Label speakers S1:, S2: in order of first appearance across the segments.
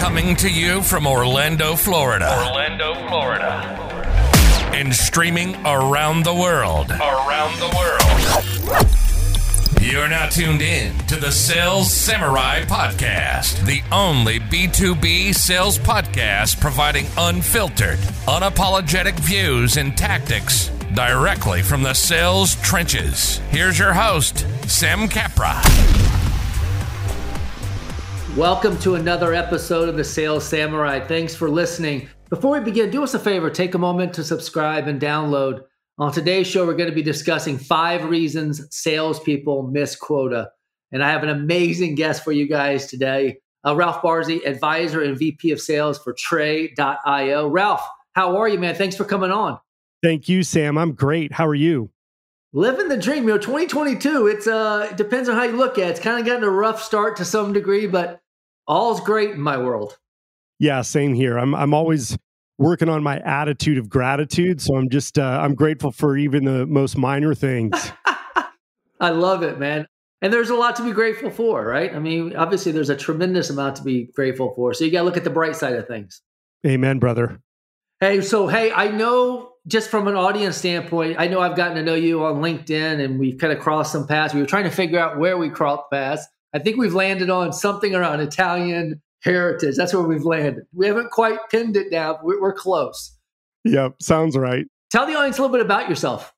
S1: Coming to you from Orlando, Florida.
S2: Orlando, Florida.
S1: And streaming around the world.
S2: Around the world.
S1: You're now tuned in to the Sales Samurai Podcast, the only B2B sales podcast providing unfiltered, unapologetic views and tactics directly from the sales trenches. Here's your host, Sam Capra.
S3: Welcome to another episode of the Sales Samurai. Thanks for listening. Before we begin, do us a favor take a moment to subscribe and download. On today's show, we're going to be discussing five reasons salespeople miss quota. And I have an amazing guest for you guys today uh, Ralph Barsi, advisor and VP of sales for Tray.io. Ralph, how are you, man? Thanks for coming on.
S4: Thank you, Sam. I'm great. How are you?
S3: Living the dream. You know, 2022, it's uh it depends on how you look at it. It's kind of gotten a rough start to some degree, but all's great in my world.
S4: Yeah, same here. I'm I'm always working on my attitude of gratitude, so I'm just uh, I'm grateful for even the most minor things.
S3: I love it, man. And there's a lot to be grateful for, right? I mean, obviously there's a tremendous amount to be grateful for. So you got to look at the bright side of things.
S4: Amen, brother.
S3: Hey, so hey, I know just from an audience standpoint, I know I've gotten to know you on LinkedIn and we've kind of crossed some paths. We were trying to figure out where we crossed paths. I think we've landed on something around Italian heritage. That's where we've landed. We haven't quite pinned it down. We're, we're close.
S4: Yep, sounds right.
S3: Tell the audience a little bit about yourself.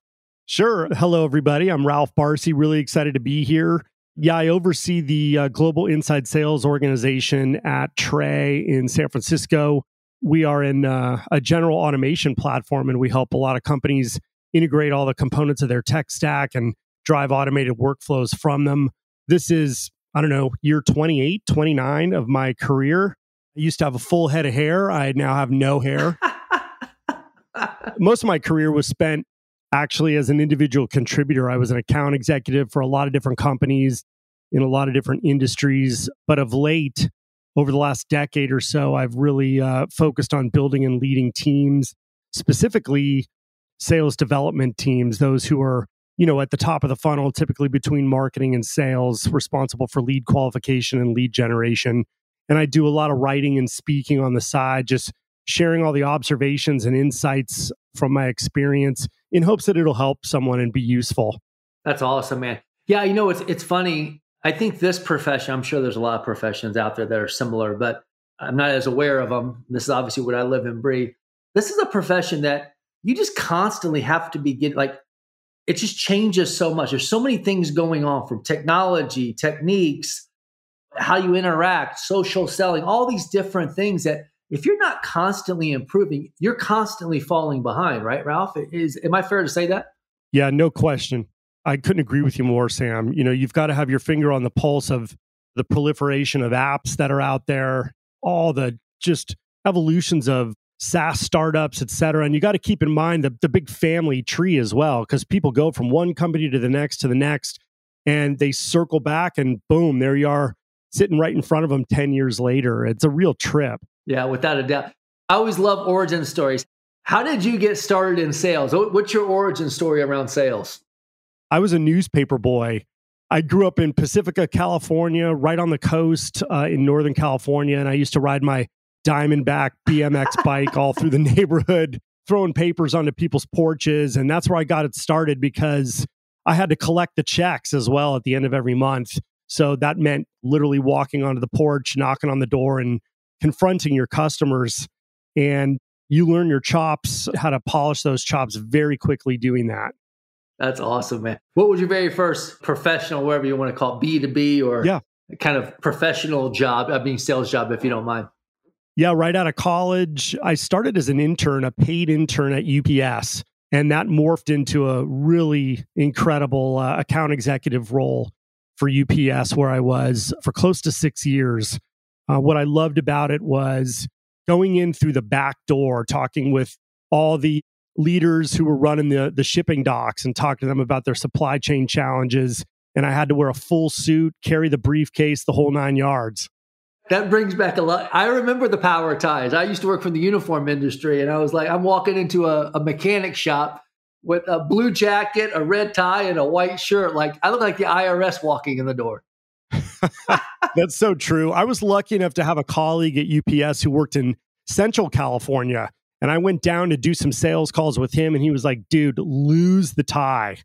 S4: Sure. Hello, everybody. I'm Ralph Barsi. Really excited to be here. Yeah, I oversee the uh, Global Inside Sales Organization at Tray in San Francisco. We are in uh, a general automation platform, and we help a lot of companies integrate all the components of their tech stack and drive automated workflows from them. This is, I don't know, year 28, 29 of my career. I used to have a full head of hair. I now have no hair. Most of my career was spent actually as an individual contributor. I was an account executive for a lot of different companies in a lot of different industries. But of late, over the last decade or so, I've really uh, focused on building and leading teams, specifically sales development teams, those who are you know at the top of the funnel typically between marketing and sales responsible for lead qualification and lead generation and i do a lot of writing and speaking on the side just sharing all the observations and insights from my experience in hopes that it'll help someone and be useful
S3: That's awesome, man. Yeah, you know, it's it's funny. I think this profession, I'm sure there's a lot of professions out there that are similar, but I'm not as aware of them. This is obviously what I live and breathe. This is a profession that you just constantly have to be getting like it just changes so much. There's so many things going on from technology, techniques, how you interact, social selling, all these different things that if you're not constantly improving, you're constantly falling behind, right, Ralph? Is am I fair to say that?
S4: yeah no question i couldn't agree with you more sam you know you've got to have your finger on the pulse of the proliferation of apps that are out there all the just evolutions of SaaS startups, et cetera. And you got to keep in mind the, the big family tree as well, because people go from one company to the next to the next and they circle back and boom, there you are sitting right in front of them 10 years later. It's a real trip.
S3: Yeah, without a doubt. I always love origin stories. How did you get started in sales? What's your origin story around sales?
S4: I was a newspaper boy. I grew up in Pacifica, California, right on the coast uh, in Northern California. And I used to ride my Diamondback BMX bike all through the neighborhood, throwing papers onto people's porches. And that's where I got it started because I had to collect the checks as well at the end of every month. So that meant literally walking onto the porch, knocking on the door, and confronting your customers. And you learn your chops, how to polish those chops very quickly doing that.
S3: That's awesome, man. What was your very first professional, whatever you want to call it, B2B or
S4: Yeah.
S3: kind of professional job? I mean, sales job, if you don't mind.
S4: Yeah, right out of college, I started as an intern, a paid intern at UPS, and that morphed into a really incredible uh, account executive role for UPS, where I was for close to six years. Uh, what I loved about it was going in through the back door, talking with all the leaders who were running the, the shipping docks and talk to them about their supply chain challenges. And I had to wear a full suit, carry the briefcase, the whole nine yards.
S3: That brings back a lot. I remember the power ties. I used to work for the uniform industry, and I was like, I'm walking into a, a mechanic shop with a blue jacket, a red tie, and a white shirt. Like I look like the IRS walking in the door.
S4: That's so true. I was lucky enough to have a colleague at UPS who worked in Central California. And I went down to do some sales calls with him, and he was like, dude, lose the tie.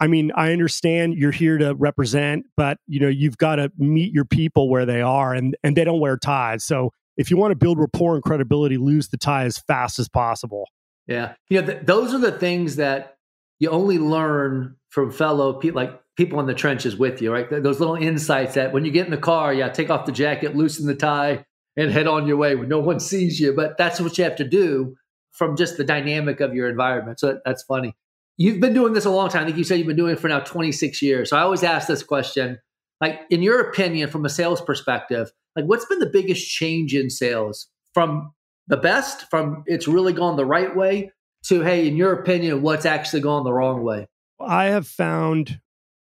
S4: I mean, I understand you're here to represent, but you know, you've got to meet your people where they are and and they don't wear ties. So if you want to build rapport and credibility, lose the tie as fast as possible.
S3: Yeah. You know, th- those are the things that you only learn from fellow people like people in the trenches with you, right? Those little insights that when you get in the car, yeah, take off the jacket, loosen the tie, and head on your way when no one sees you. But that's what you have to do from just the dynamic of your environment. So that's funny. You've been doing this a long time. I think you said you've been doing it for now 26 years. So I always ask this question like, in your opinion, from a sales perspective, like what's been the biggest change in sales from the best, from it's really gone the right way to, hey, in your opinion, what's actually gone the wrong way?
S4: I have found,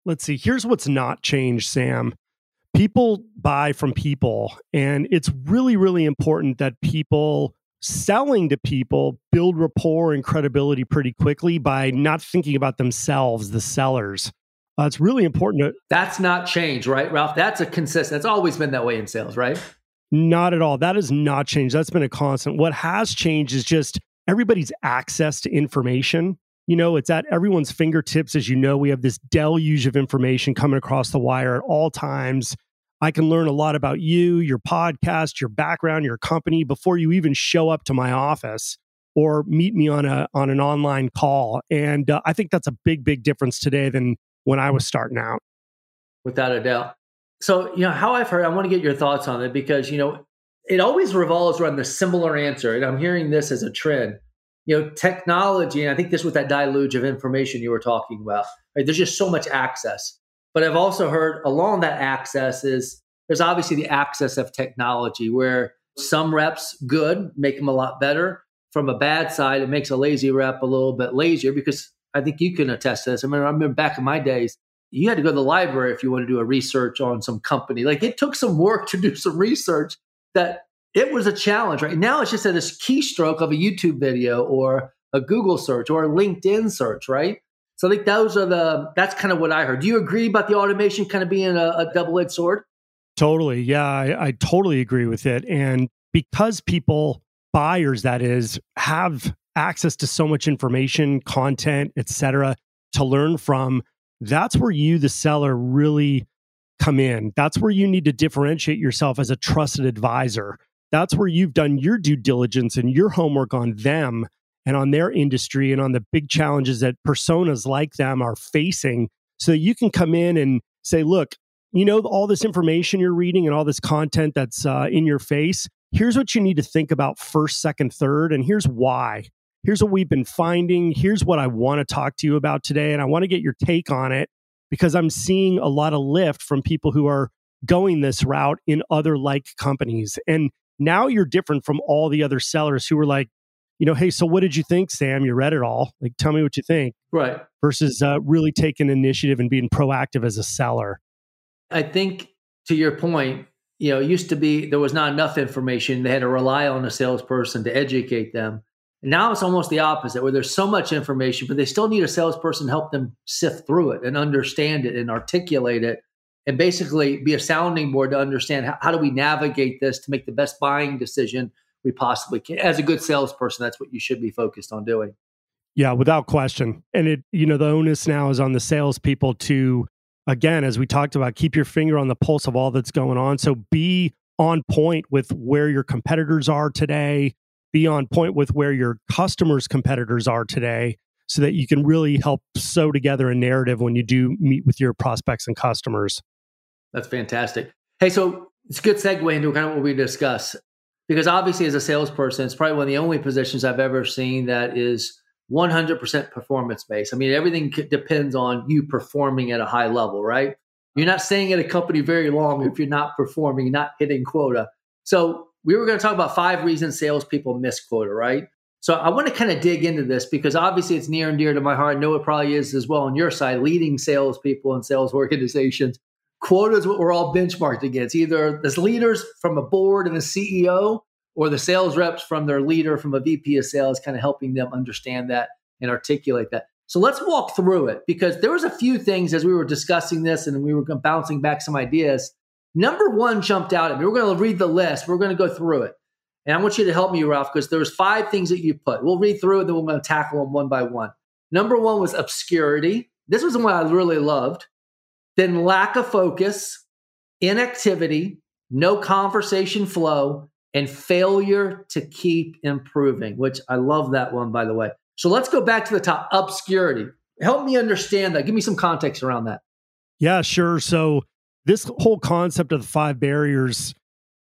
S4: let's see, here's what's not changed, Sam. People buy from people, and it's really, really important that people selling to people build rapport and credibility pretty quickly by not thinking about themselves, the sellers. Uh, it's really important to.
S3: That's not changed, right, Ralph? That's a consistent. It's always been that way in sales, right?
S4: Not at all. That has not changed. That's been a constant. What has changed is just everybody's access to information. You know, it's at everyone's fingertips. As you know, we have this deluge of information coming across the wire at all times. I can learn a lot about you, your podcast, your background, your company before you even show up to my office or meet me on a on an online call. And uh, I think that's a big, big difference today than when I was starting out.
S3: Without a doubt. So, you know, how I've heard, I want to get your thoughts on it because, you know, it always revolves around the similar answer. And I'm hearing this as a trend. You know, technology, and I think this was that deluge of information you were talking about, right? There's just so much access. But I've also heard along that access is there's obviously the access of technology where some reps good, make them a lot better. From a bad side, it makes a lazy rep a little bit lazier because I think you can attest to this. I mean, I remember back in my days, you had to go to the library if you want to do a research on some company. Like it took some work to do some research that it was a challenge, right? Now it's just at this keystroke of a YouTube video or a Google search or a LinkedIn search, right? So I think those are the that's kind of what I heard. Do you agree about the automation kind of being a, a double-edged sword?
S4: Totally. Yeah, I, I totally agree with it. And because people, buyers that is, have access to so much information, content, etc., to learn from, that's where you, the seller, really come in. That's where you need to differentiate yourself as a trusted advisor. That's where you've done your due diligence and your homework on them and on their industry and on the big challenges that personas like them are facing so that you can come in and say, look, you know, all this information you're reading and all this content that's uh, in your face. Here's what you need to think about first, second, third, and here's why here's what we've been finding. Here's what I want to talk to you about today. And I want to get your take on it because I'm seeing a lot of lift from people who are going this route in other like companies. And now you're different from all the other sellers who were like, you know, hey, so what did you think, Sam? You read it all. Like, tell me what you think.
S3: Right.
S4: Versus uh, really taking initiative and being proactive as a seller.
S3: I think to your point, you know, it used to be there was not enough information. They had to rely on a salesperson to educate them. Now it's almost the opposite, where there's so much information, but they still need a salesperson to help them sift through it and understand it and articulate it and basically be a sounding board to understand how, how do we navigate this to make the best buying decision we possibly can. As a good salesperson, that's what you should be focused on doing.
S4: Yeah, without question. And it, you know, the onus now is on the salespeople to, again, as we talked about, keep your finger on the pulse of all that's going on. So be on point with where your competitors are today, be on point with where your customers' competitors are today so that you can really help sew together a narrative when you do meet with your prospects and customers.
S3: That's fantastic. Hey, so it's a good segue into kind of what we discuss because obviously, as a salesperson, it's probably one of the only positions I've ever seen that is 100% performance based. I mean, everything depends on you performing at a high level, right? You're not staying at a company very long if you're not performing, not hitting quota. So, we were going to talk about five reasons salespeople miss quota, right? So I want to kind of dig into this because obviously it's near and dear to my heart. I know it probably is as well on your side, leading salespeople and sales organizations. Quota is what we're all benchmarked against, either as leaders from a board and a CEO or the sales reps from their leader from a VP of sales, kind of helping them understand that and articulate that. So let's walk through it because there was a few things as we were discussing this and we were bouncing back some ideas. Number one jumped out at me. We're going to read the list. We're going to go through it. And I want you to help me, Ralph, because there's five things that you put. We'll read through it, then we're going to tackle them one by one. Number one was obscurity. This was the one I really loved. Then lack of focus, inactivity, no conversation flow, and failure to keep improving, which I love that one, by the way. So let's go back to the top obscurity. Help me understand that. Give me some context around that.
S4: Yeah, sure. So, this whole concept of the five barriers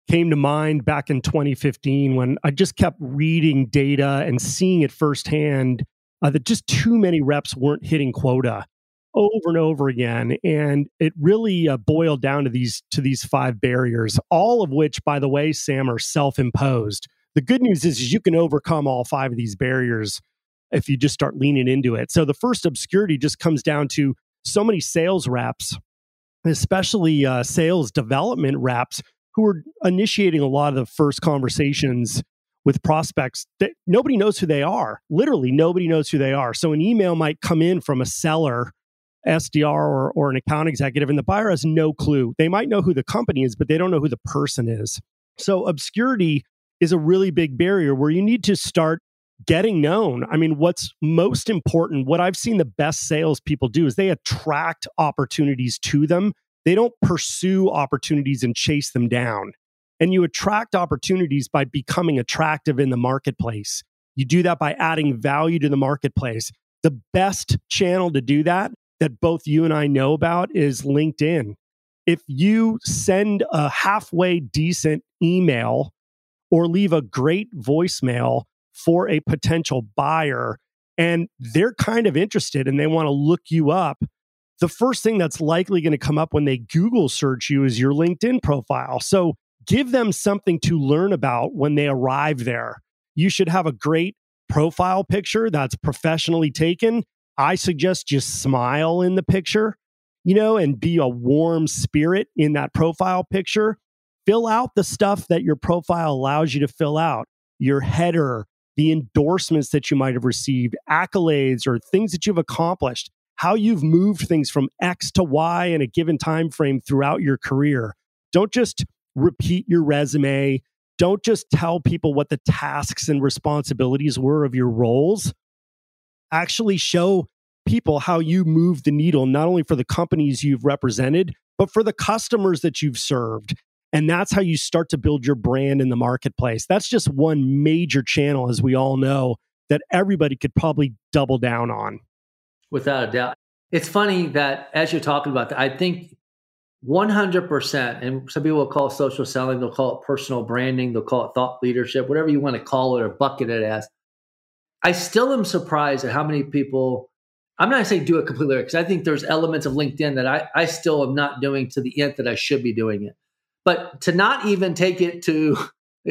S4: came to mind back in 2015 when I just kept reading data and seeing it firsthand uh, that just too many reps weren't hitting quota over and over again and it really uh, boiled down to these to these five barriers all of which by the way sam are self-imposed the good news is, is you can overcome all five of these barriers if you just start leaning into it so the first obscurity just comes down to so many sales reps especially uh, sales development reps who are initiating a lot of the first conversations with prospects that nobody knows who they are. Literally, nobody knows who they are. So an email might come in from a seller, SDR, or, or an account executive, and the buyer has no clue. They might know who the company is, but they don't know who the person is. So obscurity is a really big barrier where you need to start getting known. I mean, what's most important, what I've seen the best salespeople do is they attract opportunities to them. They don't pursue opportunities and chase them down. And you attract opportunities by becoming attractive in the marketplace. You do that by adding value to the marketplace. The best channel to do that, that both you and I know about, is LinkedIn. If you send a halfway decent email or leave a great voicemail for a potential buyer and they're kind of interested and they want to look you up, the first thing that's likely going to come up when they Google search you is your LinkedIn profile. So give them something to learn about when they arrive there. You should have a great profile picture that's professionally taken. I suggest just smile in the picture, you know, and be a warm spirit in that profile picture. Fill out the stuff that your profile allows you to fill out your header, the endorsements that you might have received, accolades, or things that you've accomplished, how you've moved things from X to Y in a given time frame throughout your career. Don't just repeat your resume. Don't just tell people what the tasks and responsibilities were of your roles. Actually, show people how you move the needle, not only for the companies you've represented, but for the customers that you've served. And that's how you start to build your brand in the marketplace. That's just one major channel, as we all know, that everybody could probably double down on.
S3: Without a doubt. It's funny that as you're talking about that, I think 100%. And some people will call social selling, they'll call it personal branding, they'll call it thought leadership, whatever you want to call it or bucket it as. I still am surprised at how many people, I'm not saying do it completely because I think there's elements of LinkedIn that I, I still am not doing to the end that I should be doing it. But to not even take it to,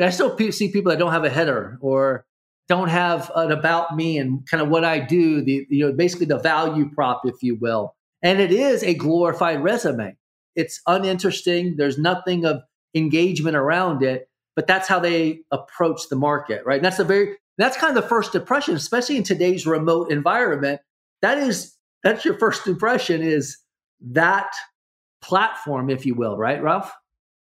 S3: I still see people that don't have a header or don't have an about me and kind of what I do, the you know basically the value prop, if you will. And it is a glorified resume it's uninteresting. There's nothing of engagement around it, but that's how they approach the market, right? And that's a very that's kind of the first impression, especially in today's remote environment. That is that's your first impression is that platform, if you will, right, Ralph?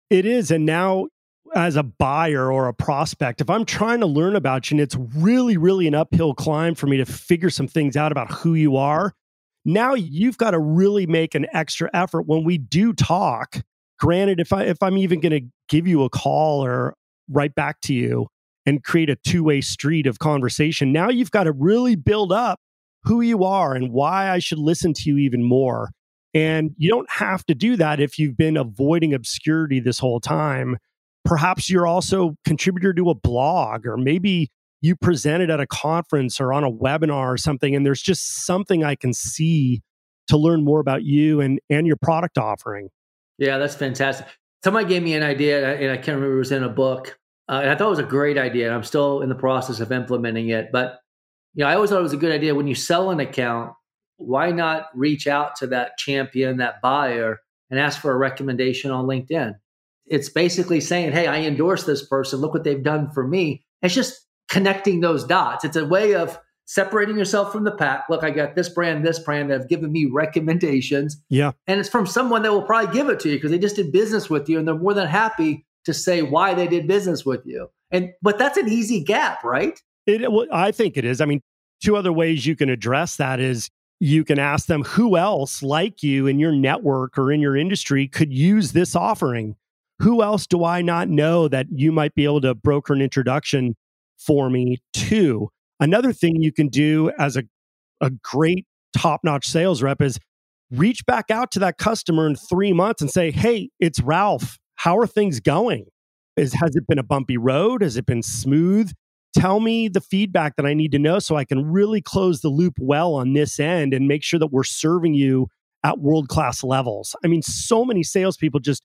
S4: It is. And now as a buyer or a prospect, if I'm trying to learn about you and it's really, really an uphill climb for me to figure some things out about who you are, now you've got to really make an extra effort when we do talk. Granted, if I if I'm even going to give you a call or write back to you and create a two-way street of conversation, now you've got to really build up who you are and why I should listen to you even more. And you don't have to do that if you've been avoiding obscurity this whole time. Perhaps you're also contributor to a blog or maybe you presented at a conference or on a webinar or something, and there's just something I can see to learn more about you and and your product offering.
S3: Yeah, that's fantastic. Somebody gave me an idea, and I can't remember it was in a book, uh, and I thought it was a great idea. And I'm still in the process of implementing it, but you know, I always thought it was a good idea when you sell an account. Why not reach out to that champion, that buyer, and ask for a recommendation on LinkedIn? It's basically saying, "Hey, I endorse this person. Look what they've done for me." It's just connecting those dots. It's a way of separating yourself from the pack. Look, I got this brand, this brand that have given me recommendations.
S4: Yeah.
S3: And it's from someone that will probably give it to you because they just did business with you and they're more than happy to say why they did business with you. And but that's an easy gap, right?
S4: It, well, I think it is. I mean, two other ways you can address that is you can ask them who else like you in your network or in your industry could use this offering. Who else do I not know that you might be able to broker an introduction for me to? Another thing you can do as a, a great top notch sales rep is reach back out to that customer in three months and say, Hey, it's Ralph. How are things going? Is, has it been a bumpy road? Has it been smooth? Tell me the feedback that I need to know so I can really close the loop well on this end and make sure that we're serving you at world class levels. I mean, so many salespeople just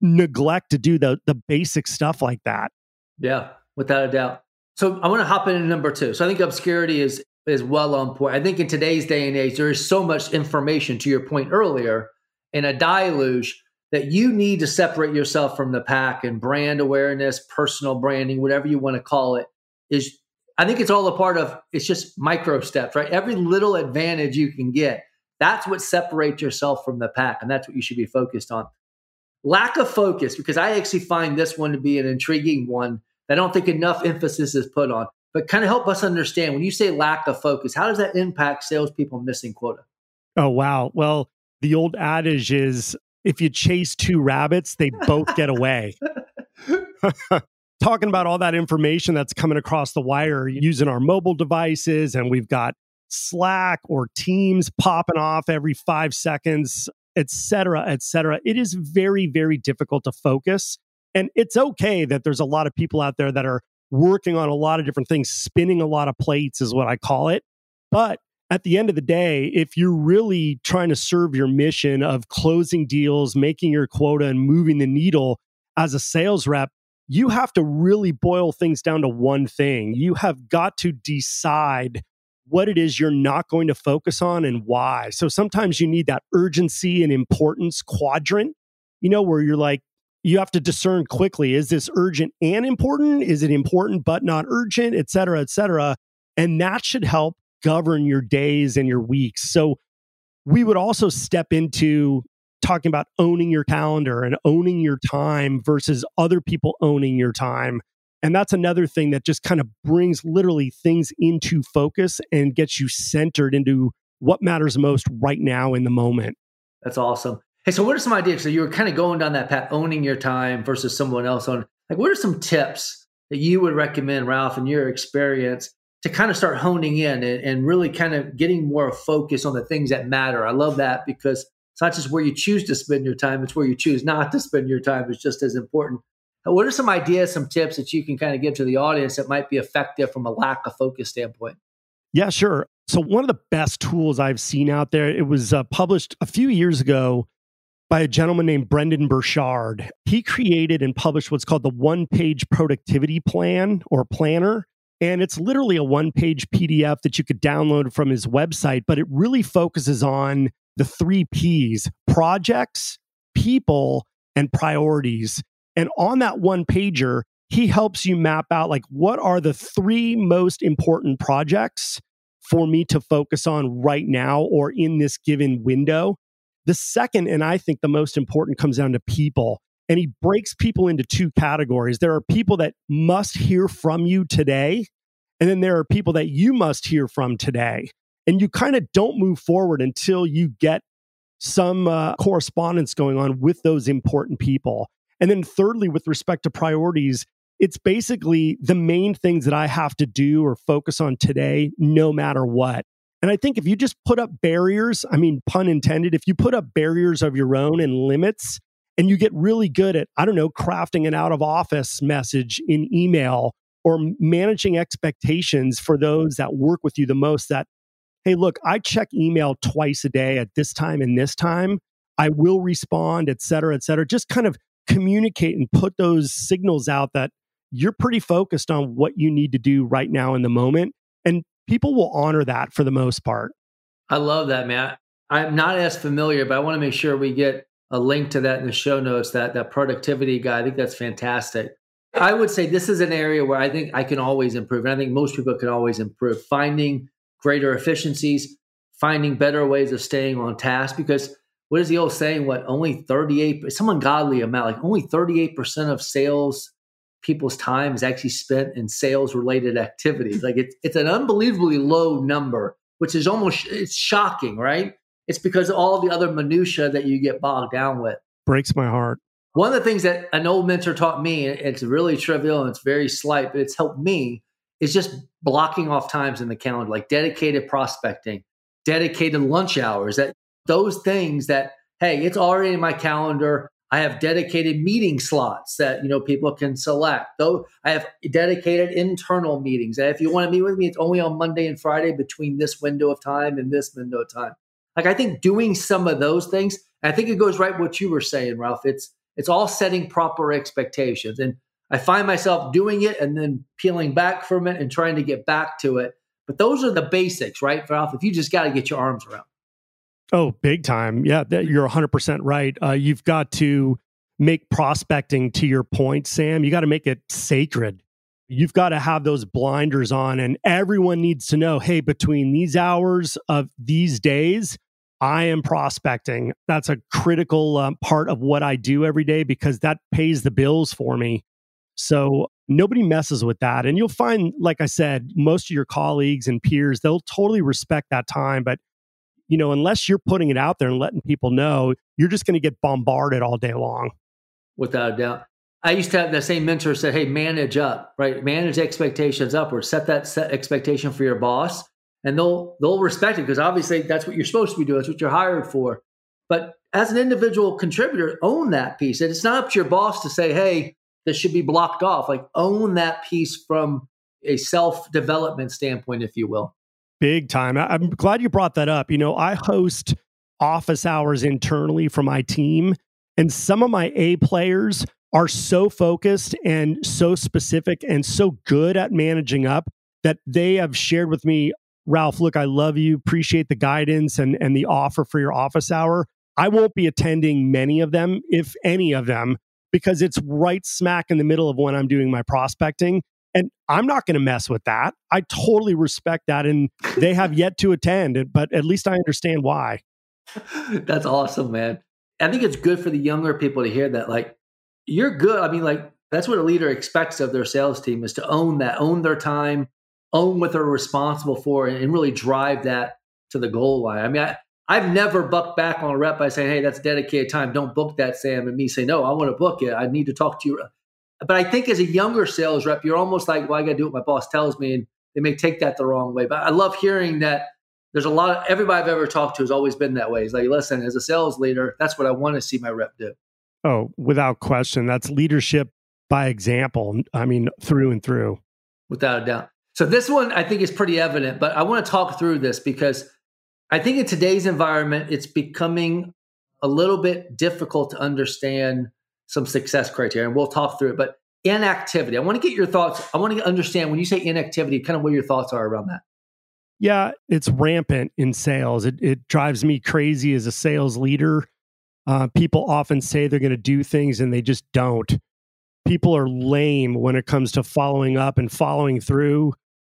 S4: neglect to do the the basic stuff like that.
S3: Yeah, without a doubt. So I want to hop into number two. So I think obscurity is is well on point. I think in today's day and age, there is so much information. To your point earlier, in a deluge that you need to separate yourself from the pack and brand awareness, personal branding, whatever you want to call it, is I think it's all a part of it's just micro steps, right? Every little advantage you can get, that's what separates yourself from the pack. And that's what you should be focused on. Lack of focus, because I actually find this one to be an intriguing one that I don't think enough emphasis is put on. But kind of help us understand when you say lack of focus, how does that impact salespeople missing quota?
S4: Oh, wow. Well, the old adage is if you chase two rabbits, they both get away. Talking about all that information that's coming across the wire using our mobile devices, and we've got Slack or Teams popping off every five seconds, et cetera, et cetera. It is very, very difficult to focus. And it's okay that there's a lot of people out there that are working on a lot of different things, spinning a lot of plates, is what I call it. But at the end of the day, if you're really trying to serve your mission of closing deals, making your quota, and moving the needle as a sales rep, you have to really boil things down to one thing. You have got to decide what it is you're not going to focus on and why. So sometimes you need that urgency and importance quadrant, you know, where you're like, you have to discern quickly is this urgent and important? Is it important but not urgent, et cetera, et cetera? And that should help govern your days and your weeks. So we would also step into talking about owning your calendar and owning your time versus other people owning your time. And that's another thing that just kind of brings literally things into focus and gets you centered into what matters most right now in the moment.
S3: That's awesome. Hey, so what are some ideas? So you were kind of going down that path, owning your time versus someone else on. Like, what are some tips that you would recommend, Ralph, in your experience, to kind of start honing in and, and really kind of getting more focus on the things that matter. I love that because it's not just where you choose to spend your time, it's where you choose not to spend your time is just as important. What are some ideas, some tips that you can kind of give to the audience that might be effective from a lack of focus standpoint?
S4: Yeah, sure. So, one of the best tools I've seen out there, it was uh, published a few years ago by a gentleman named Brendon Burchard. He created and published what's called the one page productivity plan or planner. And it's literally a one page PDF that you could download from his website, but it really focuses on the three P's projects, people, and priorities. And on that one pager, he helps you map out like what are the three most important projects for me to focus on right now or in this given window. The second, and I think the most important, comes down to people. And he breaks people into two categories. There are people that must hear from you today, and then there are people that you must hear from today. And you kind of don't move forward until you get some uh, correspondence going on with those important people. And then, thirdly, with respect to priorities, it's basically the main things that I have to do or focus on today, no matter what. And I think if you just put up barriers, I mean, pun intended, if you put up barriers of your own and limits, and you get really good at, I don't know, crafting an out of office message in email or managing expectations for those that work with you the most that hey look i check email twice a day at this time and this time. I will respond et cetera et cetera. Just kind of communicate and put those signals out that you're pretty focused on what you need to do right now in the moment and people will honor that for the most part.
S3: I love that matt i'm not as familiar but i want to make sure we get a link to that in the show notes that that productivity guy i think that's fantastic I would say this is an area where I think I can always improve. And I think most people can always improve. Finding greater efficiencies, finding better ways of staying on task. Because what is the old saying? What only 38, some ungodly amount, like only 38% of sales people's time is actually spent in sales related activities. Like it's, it's an unbelievably low number, which is almost, it's shocking, right? It's because of all the other minutia that you get bogged down with.
S4: Breaks my heart.
S3: One of the things that an old mentor taught me, it's really trivial and it's very slight, but it's helped me, is just blocking off times in the calendar, like dedicated prospecting, dedicated lunch hours, that those things that, hey, it's already in my calendar. I have dedicated meeting slots that you know people can select. Though I have dedicated internal meetings. And if you want to meet with me, it's only on Monday and Friday between this window of time and this window of time. Like I think doing some of those things, I think it goes right what you were saying, Ralph. It's it's all setting proper expectations. And I find myself doing it and then peeling back from it and trying to get back to it. But those are the basics, right, Ralph? If you just got to get your arms around.
S4: Oh, big time. Yeah, that, you're 100% right. Uh, you've got to make prospecting, to your point, Sam, you got to make it sacred. You've got to have those blinders on, and everyone needs to know hey, between these hours of these days, I am prospecting. That's a critical um, part of what I do every day because that pays the bills for me. So nobody messes with that. And you'll find, like I said, most of your colleagues and peers, they'll totally respect that time. But, you know, unless you're putting it out there and letting people know, you're just going to get bombarded all day long.
S3: Without a doubt. I used to have the same mentor say, hey, manage up, right? Manage expectations upward. Set that set expectation for your boss and they'll they'll respect it because obviously that's what you're supposed to be doing. That's what you're hired for. But as an individual contributor, own that piece. And it's not up to your boss to say, hey, this should be blocked off. Like own that piece from a self development standpoint, if you will.
S4: Big time. I'm glad you brought that up. You know, I host office hours internally for my team, and some of my A players are so focused and so specific and so good at managing up that they have shared with me Ralph, look, I love you, appreciate the guidance and, and the offer for your office hour. I won't be attending many of them, if any of them, because it's right smack in the middle of when I'm doing my prospecting. And I'm not going to mess with that. I totally respect that. And they have yet to attend, but at least I understand why.
S3: That's awesome, man. I think it's good for the younger people to hear that. Like, you're good. I mean, like, that's what a leader expects of their sales team is to own that, own their time, own what they're responsible for and really drive that to the goal line. I mean, I, I've never bucked back on a rep by saying, hey, that's dedicated time. Don't book that, Sam. And me say, no, I want to book it. I need to talk to you. But I think as a younger sales rep, you're almost like, well, I got to do what my boss tells me. And they may take that the wrong way. But I love hearing that there's a lot of everybody I've ever talked to has always been that way. It's like, listen, as a sales leader, that's what I want to see my rep do.
S4: Oh, without question. That's leadership by example. I mean, through and through.
S3: Without a doubt. So this one I think is pretty evident, but I want to talk through this because I think in today's environment, it's becoming a little bit difficult to understand some success criteria, and we'll talk through it. But inactivity, I want to get your thoughts. I want to understand when you say inactivity, kind of what your thoughts are around that.
S4: Yeah, it's rampant in sales. It, it drives me crazy as a sales leader. Uh, people often say they're going to do things and they just don't. People are lame when it comes to following up and following through.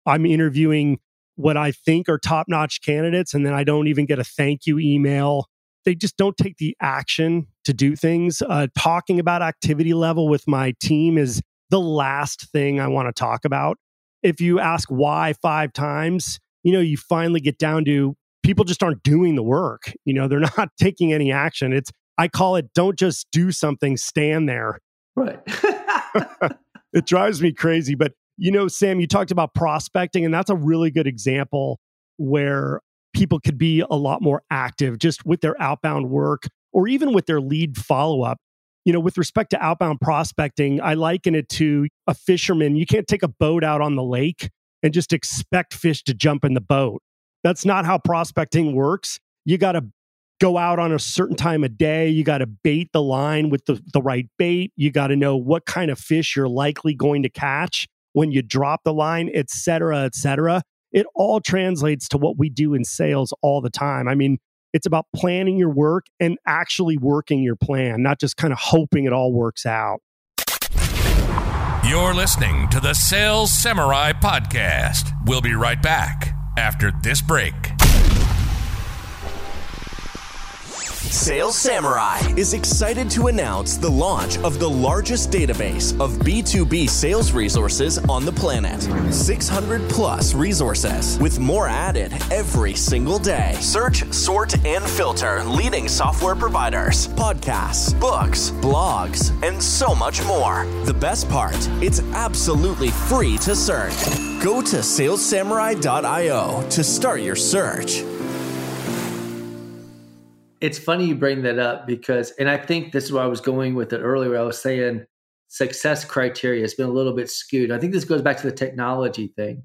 S4: I'm interviewing what I think are top notch candidates, and then I don't even get a thank you email. They just don't take the action to do things. Uh, talking about activity level with my team is the last thing I want to talk about. If you ask why five times, you know, you finally get down to people just aren't doing the work. You know, they're not taking any action. It's, I call it don't just do something, stand there.
S3: Right.
S4: it drives me crazy. But you know, Sam, you talked about prospecting, and that's a really good example where people could be a lot more active just with their outbound work or even with their lead follow up. You know, with respect to outbound prospecting, I liken it to a fisherman. You can't take a boat out on the lake and just expect fish to jump in the boat. That's not how prospecting works. You got to go out on a certain time of day. You got to bait the line with the, the right bait. You got to know what kind of fish you're likely going to catch when you drop the line, et cetera, et cetera. It all translates to what we do in sales all the time. I mean, it's about planning your work and actually working your plan, not just kind of hoping it all works out.
S1: You're listening to the Sales Samurai Podcast. We'll be right back. after this break.
S5: Sales Samurai is excited to announce the launch of the largest database of B2B sales resources on the planet. 600 plus resources, with more added every single day. Search, sort, and filter leading software providers, podcasts, books, blogs, and so much more. The best part, it's absolutely free to search. Go to salessamurai.io to start your search
S3: it's funny you bring that up because, and I think this is where I was going with it earlier. I was saying success criteria has been a little bit skewed. I think this goes back to the technology thing.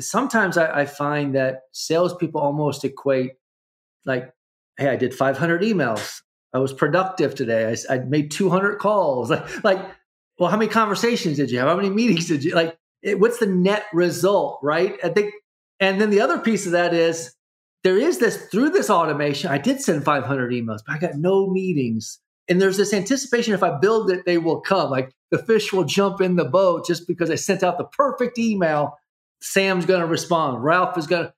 S3: Sometimes I, I find that salespeople almost equate like, hey, I did 500 emails. I was productive today. I, I made 200 calls. Like, like, well, how many conversations did you have? How many meetings did you like? It, what's the net result, right? I think, and then the other piece of that is there is this through this automation. I did send 500 emails, but I got no meetings. And there's this anticipation if I build it, they will come. Like the fish will jump in the boat just because I sent out the perfect email. Sam's going to respond. Ralph is going to.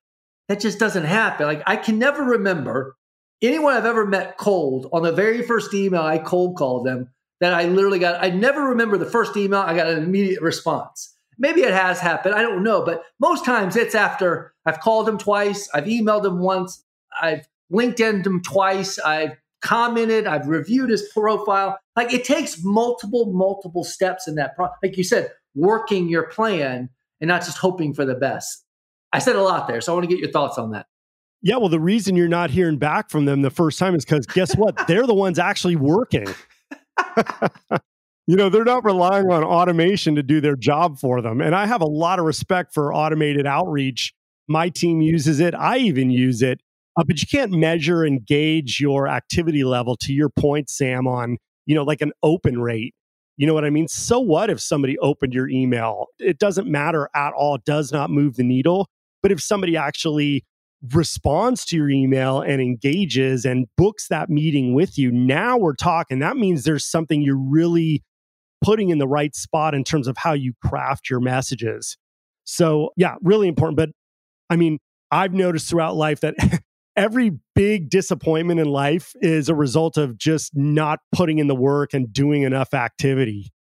S3: That just doesn't happen. Like I can never remember anyone I've ever met cold on the very first email I cold called them that I literally got. I never remember the first email. I got an immediate response. Maybe it has happened. I don't know. But most times it's after I've called him twice, I've emailed him once, I've LinkedIn him twice, I've commented, I've reviewed his profile. Like it takes multiple, multiple steps in that process. Like you said, working your plan and not just hoping for the best. I said a lot there, so I want to get your thoughts on that.
S4: Yeah, well, the reason you're not hearing back from them the first time is because guess what? They're the ones actually working. you know, they're not relying on automation to do their job for them. And I have a lot of respect for automated outreach. My team uses it, I even use it. Uh, but you can't measure and gauge your activity level to your point, Sam, on, you know, like an open rate. You know what I mean? So what if somebody opened your email? It doesn't matter at all. It does not move the needle. But if somebody actually responds to your email and engages and books that meeting with you, now we're talking. That means there's something you're really putting in the right spot in terms of how you craft your messages. So, yeah, really important. But I mean, I've noticed throughout life that every big disappointment in life is a result of just not putting in the work and doing enough activity.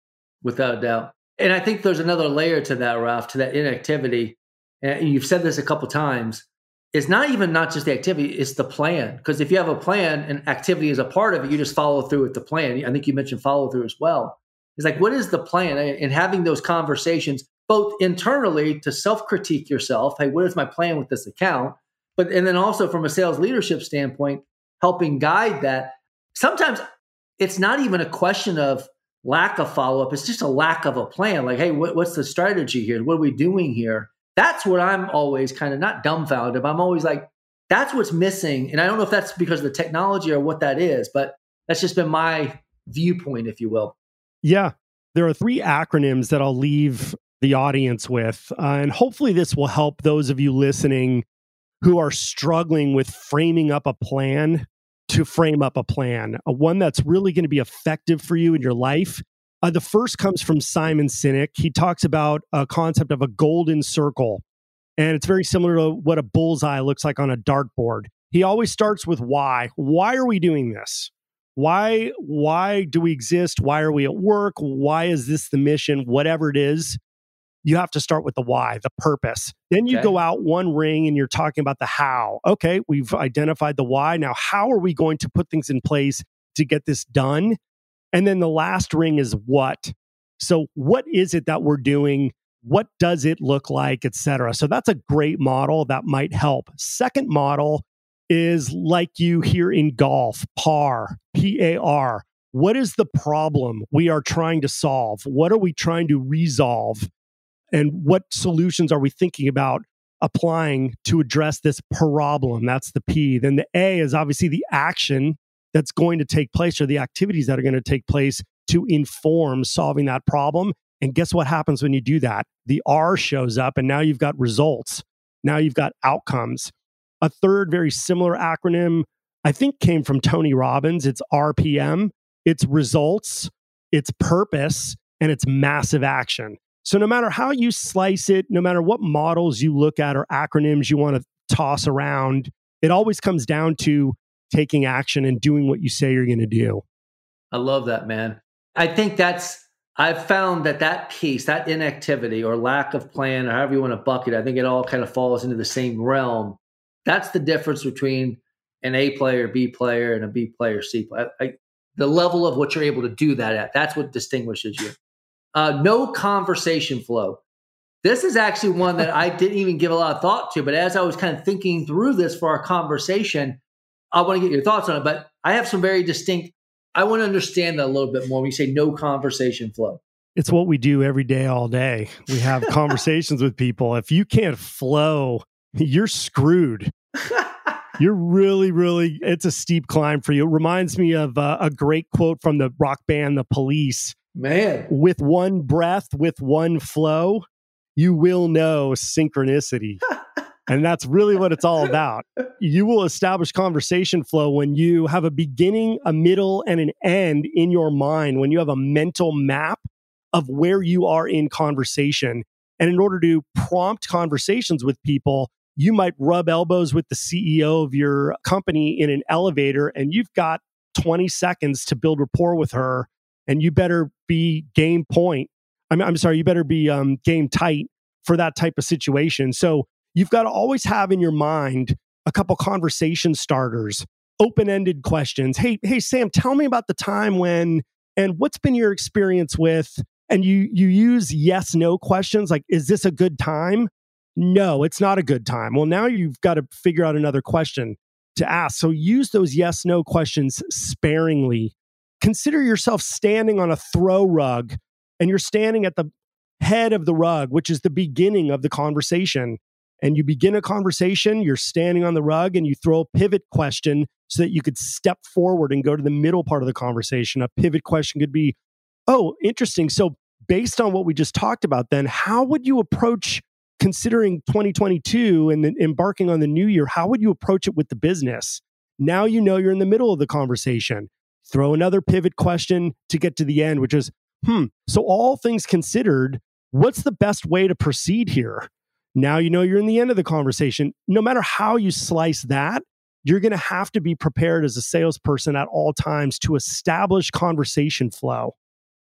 S3: Without doubt. And I think there's another layer to that, Ralph, to that inactivity. And you've said this a couple times. It's not even not just the activity, it's the plan. Because if you have a plan and activity is a part of it, you just follow through with the plan. I think you mentioned follow through as well. It's like, what is the plan? And having those conversations, both internally to self critique yourself. Hey, what is my plan with this account? But, and then also from a sales leadership standpoint, helping guide that. Sometimes it's not even a question of lack of follow up, it's just a lack of a plan. Like, hey, what, what's the strategy here? What are we doing here? That's what I'm always kind of not dumbfounded, but I'm always like, that's what's missing. And I don't know if that's because of the technology or what that is, but that's just been my viewpoint, if you will.
S4: Yeah. There are three acronyms that I'll leave the audience with. Uh, and hopefully, this will help those of you listening who are struggling with framing up a plan to frame up a plan, a one that's really going to be effective for you in your life. Uh, the first comes from Simon Sinek. He talks about a concept of a golden circle, and it's very similar to what a bullseye looks like on a dartboard. He always starts with why. Why are we doing this? Why why do we exist? Why are we at work? Why is this the mission? Whatever it is you have to start with the why the purpose. Then you okay. go out one ring and you're talking about the how. Okay we've identified the why. Now how are we going to put things in place to get this done? And then the last ring is what. So what is it that we're doing? What does it look like etc so that's a great model that might help. Second model is like you hear in golf, par, P A R. What is the problem we are trying to solve? What are we trying to resolve? And what solutions are we thinking about applying to address this problem? That's the P. Then the A is obviously the action that's going to take place or the activities that are going to take place to inform solving that problem. And guess what happens when you do that? The R shows up, and now you've got results. Now you've got outcomes. A third very similar acronym, I think, came from Tony Robbins. It's RPM, it's results, it's purpose, and it's massive action. So, no matter how you slice it, no matter what models you look at or acronyms you want to toss around, it always comes down to taking action and doing what you say you're going to do.
S3: I love that, man. I think that's, I've found that that piece, that inactivity or lack of plan, or however you want to bucket, I think it all kind of falls into the same realm. That's the difference between an A player, B player, and a B player, C player. I, the level of what you're able to do that at, that's what distinguishes you. Uh, no conversation flow. This is actually one that I didn't even give a lot of thought to, but as I was kind of thinking through this for our conversation, I want to get your thoughts on it. But I have some very distinct, I want to understand that a little bit more when you say no conversation flow.
S4: It's what we do every day, all day. We have conversations with people. If you can't flow, you're screwed. you're really, really, it's a steep climb for you. It reminds me of uh, a great quote from the rock band The Police.
S3: Man.
S4: With one breath, with one flow, you will know synchronicity. and that's really what it's all about. You will establish conversation flow when you have a beginning, a middle, and an end in your mind, when you have a mental map of where you are in conversation. And in order to prompt conversations with people, you might rub elbows with the CEO of your company in an elevator, and you've got 20 seconds to build rapport with her, and you better be game point I'm, I'm sorry, you better be um, game tight for that type of situation. So you've got to always have in your mind a couple conversation starters, open ended questions. Hey, hey, Sam, tell me about the time when, and what's been your experience with, and you you use yes no questions like is this a good time no it's not a good time well now you've got to figure out another question to ask so use those yes no questions sparingly consider yourself standing on a throw rug and you're standing at the head of the rug, which is the beginning of the conversation. And you begin a conversation, you're standing on the rug, and you throw a pivot question so that you could step forward and go to the middle part of the conversation. A pivot question could be, oh, interesting. So, based on what we just talked about, then how would you approach considering 2022 and embarking on the new year? How would you approach it with the business? Now you know you're in the middle of the conversation. Throw another pivot question to get to the end, which is, hmm, so all things considered, what's the best way to proceed here? Now you know you're in the end of the conversation. No matter how you slice that, you're going to have to be prepared as a salesperson at all times to establish conversation flow.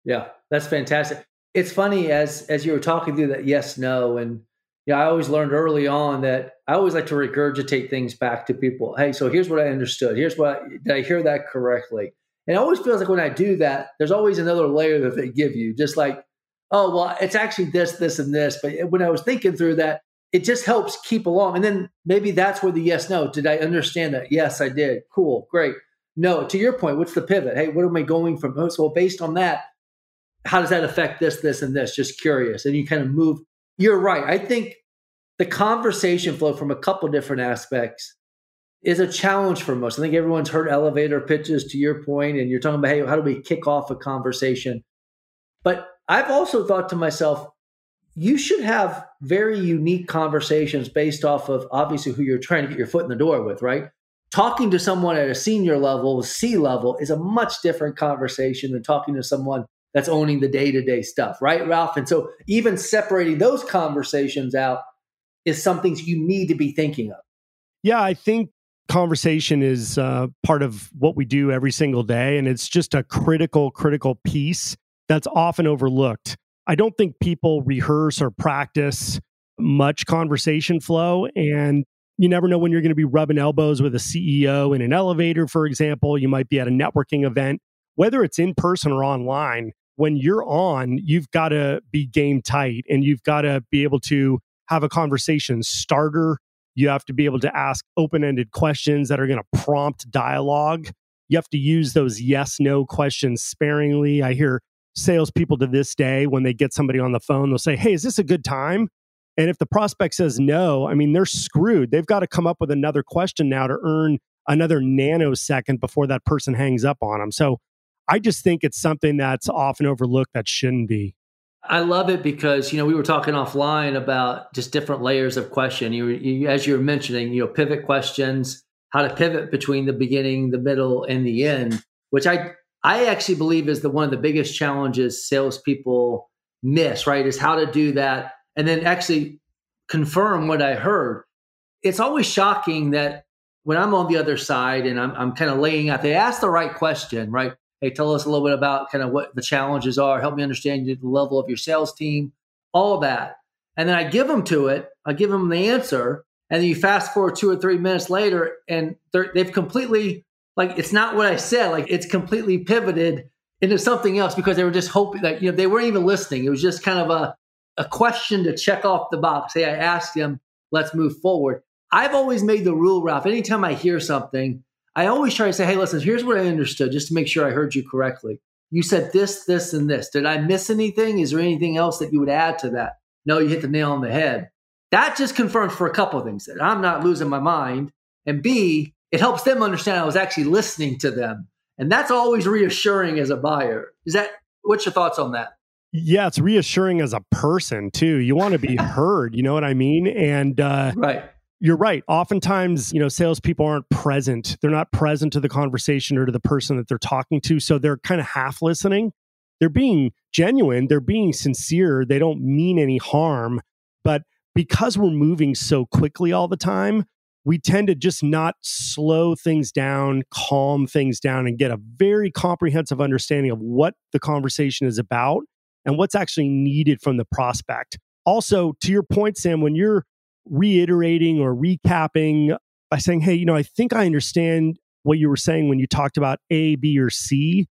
S3: Yeah, that's fantastic. It's funny as as you were talking through that yes no and yeah, I always learned early on that I always like to regurgitate things back to people. Hey, so here's what I understood. Here's what I, did I hear that correctly? And it always feels like when I do that, there's always another layer that they give you, just like, oh, well, it's actually this, this, and this. But when I was thinking through that, it just helps keep along. And then maybe that's where the yes, no. Did I understand that? Yes, I did. Cool, great. No, to your point, what's the pivot? Hey, what am I going from? Oh, so based on that, how does that affect this, this, and this? Just curious. And you kind of move. You're right. I think the conversation flow from a couple different aspects is a challenge for most. I think everyone's heard elevator pitches to your point, and you're talking about, hey, how do we kick off a conversation? But I've also thought to myself, you should have very unique conversations based off of obviously who you're trying to get your foot in the door with, right? Talking to someone at a senior level, C level, is a much different conversation than talking to someone that's owning the day to day stuff, right, Ralph? And so even separating those conversations out is something you need to be thinking of.
S4: Yeah, I think conversation is uh, part of what we do every single day. And it's just a critical, critical piece that's often overlooked. I don't think people rehearse or practice much conversation flow. And you never know when you're going to be rubbing elbows with a CEO in an elevator, for example. You might be at a networking event, whether it's in person or online. When you're on, you've got to be game tight and you've got to be able to have a conversation starter you have to be able to ask open ended questions that are going to prompt dialogue. You have to use those yes no questions sparingly. I hear salespeople to this day, when they get somebody on the phone, they'll say, Hey, is this a good time? And if the prospect says no, I mean, they're screwed. They've got to come up with another question now to earn another nanosecond before that person hangs up on them. So I just think it's something that's often overlooked that shouldn't be.
S3: I love it because you know we were talking offline about just different layers of question. You, you, as you were mentioning, you know, pivot questions, how to pivot between the beginning, the middle, and the end, which I I actually believe is the one of the biggest challenges salespeople miss, right? Is how to do that and then actually confirm what I heard. It's always shocking that when I'm on the other side and I'm, I'm kind of laying out, they ask the right question, right? Hey, tell us a little bit about kind of what the challenges are. Help me understand the level of your sales team, all that. And then I give them to it. I give them the answer. And then you fast forward two or three minutes later, and they've completely, like, it's not what I said. Like, it's completely pivoted into something else because they were just hoping that, you know, they weren't even listening. It was just kind of a, a question to check off the box. Hey, I asked him, let's move forward. I've always made the rule, Ralph, anytime I hear something, I always try to say, hey, listen, here's what I understood, just to make sure I heard you correctly. You said this, this, and this. Did I miss anything? Is there anything else that you would add to that? No, you hit the nail on the head. That just confirms for a couple of things that I'm not losing my mind. And B, it helps them understand I was actually listening to them. And that's always reassuring as a buyer. Is that what's your thoughts on that?
S4: Yeah, it's reassuring as a person too. You want to be heard, you know what I mean? And uh,
S3: right.
S4: You're right. Oftentimes, you know, salespeople aren't present. They're not present to the conversation or to the person that they're talking to. So they're kind of half listening. They're being genuine. They're being sincere. They don't mean any harm. But because we're moving so quickly all the time, we tend to just not slow things down, calm things down, and get a very comprehensive understanding of what the conversation is about and what's actually needed from the prospect. Also, to your point, Sam, when you're reiterating or recapping by saying, hey, you know, I think I understand what you were saying when you talked about A, B, or C,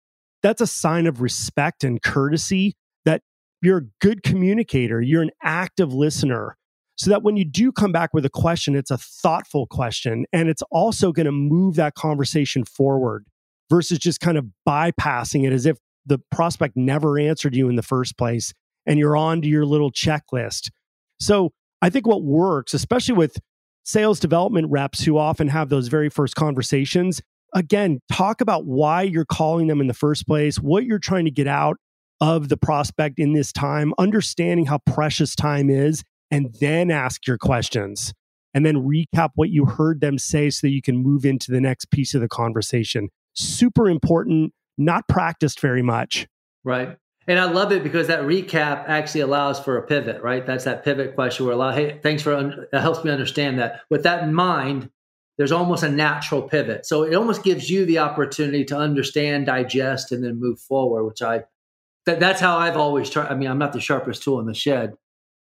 S4: that's a sign of respect and courtesy that you're a good communicator, you're an active listener. So that when you do come back with a question, it's a thoughtful question and it's also going to move that conversation forward versus just kind of bypassing it as if the prospect never answered you in the first place and you're on to your little checklist. So I think what works, especially with sales development reps who often have those very first conversations, again, talk about why you're calling them in the first place, what you're trying to get out of the prospect in this time, understanding how precious time is, and then ask your questions. And then recap what you heard them say so that you can move into the next piece of the conversation. Super important not practiced very much.
S3: Right. And I love it because that recap actually allows for a pivot, right? That's that pivot question where a lot, hey, thanks for, un- that helps me understand that. With that in mind, there's almost a natural pivot. So it almost gives you the opportunity to understand, digest, and then move forward, which I, that, that's how I've always tried. I mean, I'm not the sharpest tool in the shed.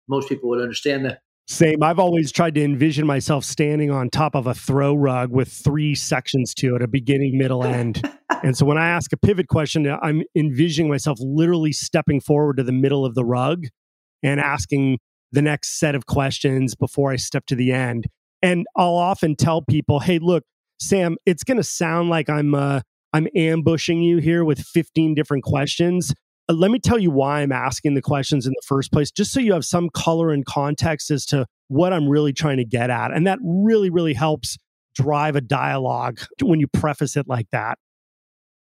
S3: Most people would understand that.
S4: Same. I've always tried to envision myself standing on top of a throw rug with three sections to it a beginning, middle, end. And so when I ask a pivot question, I'm envisioning myself literally stepping forward to the middle of the rug and asking the next set of questions before I step to the end. And I'll often tell people, "Hey, look, Sam, it's going to sound like I'm uh, I'm ambushing you here with 15 different questions, uh, let me tell you why I'm asking the questions in the first place, just so you have some color and context as to what I'm really trying to get at. And that really, really helps drive a dialogue when you preface it like that.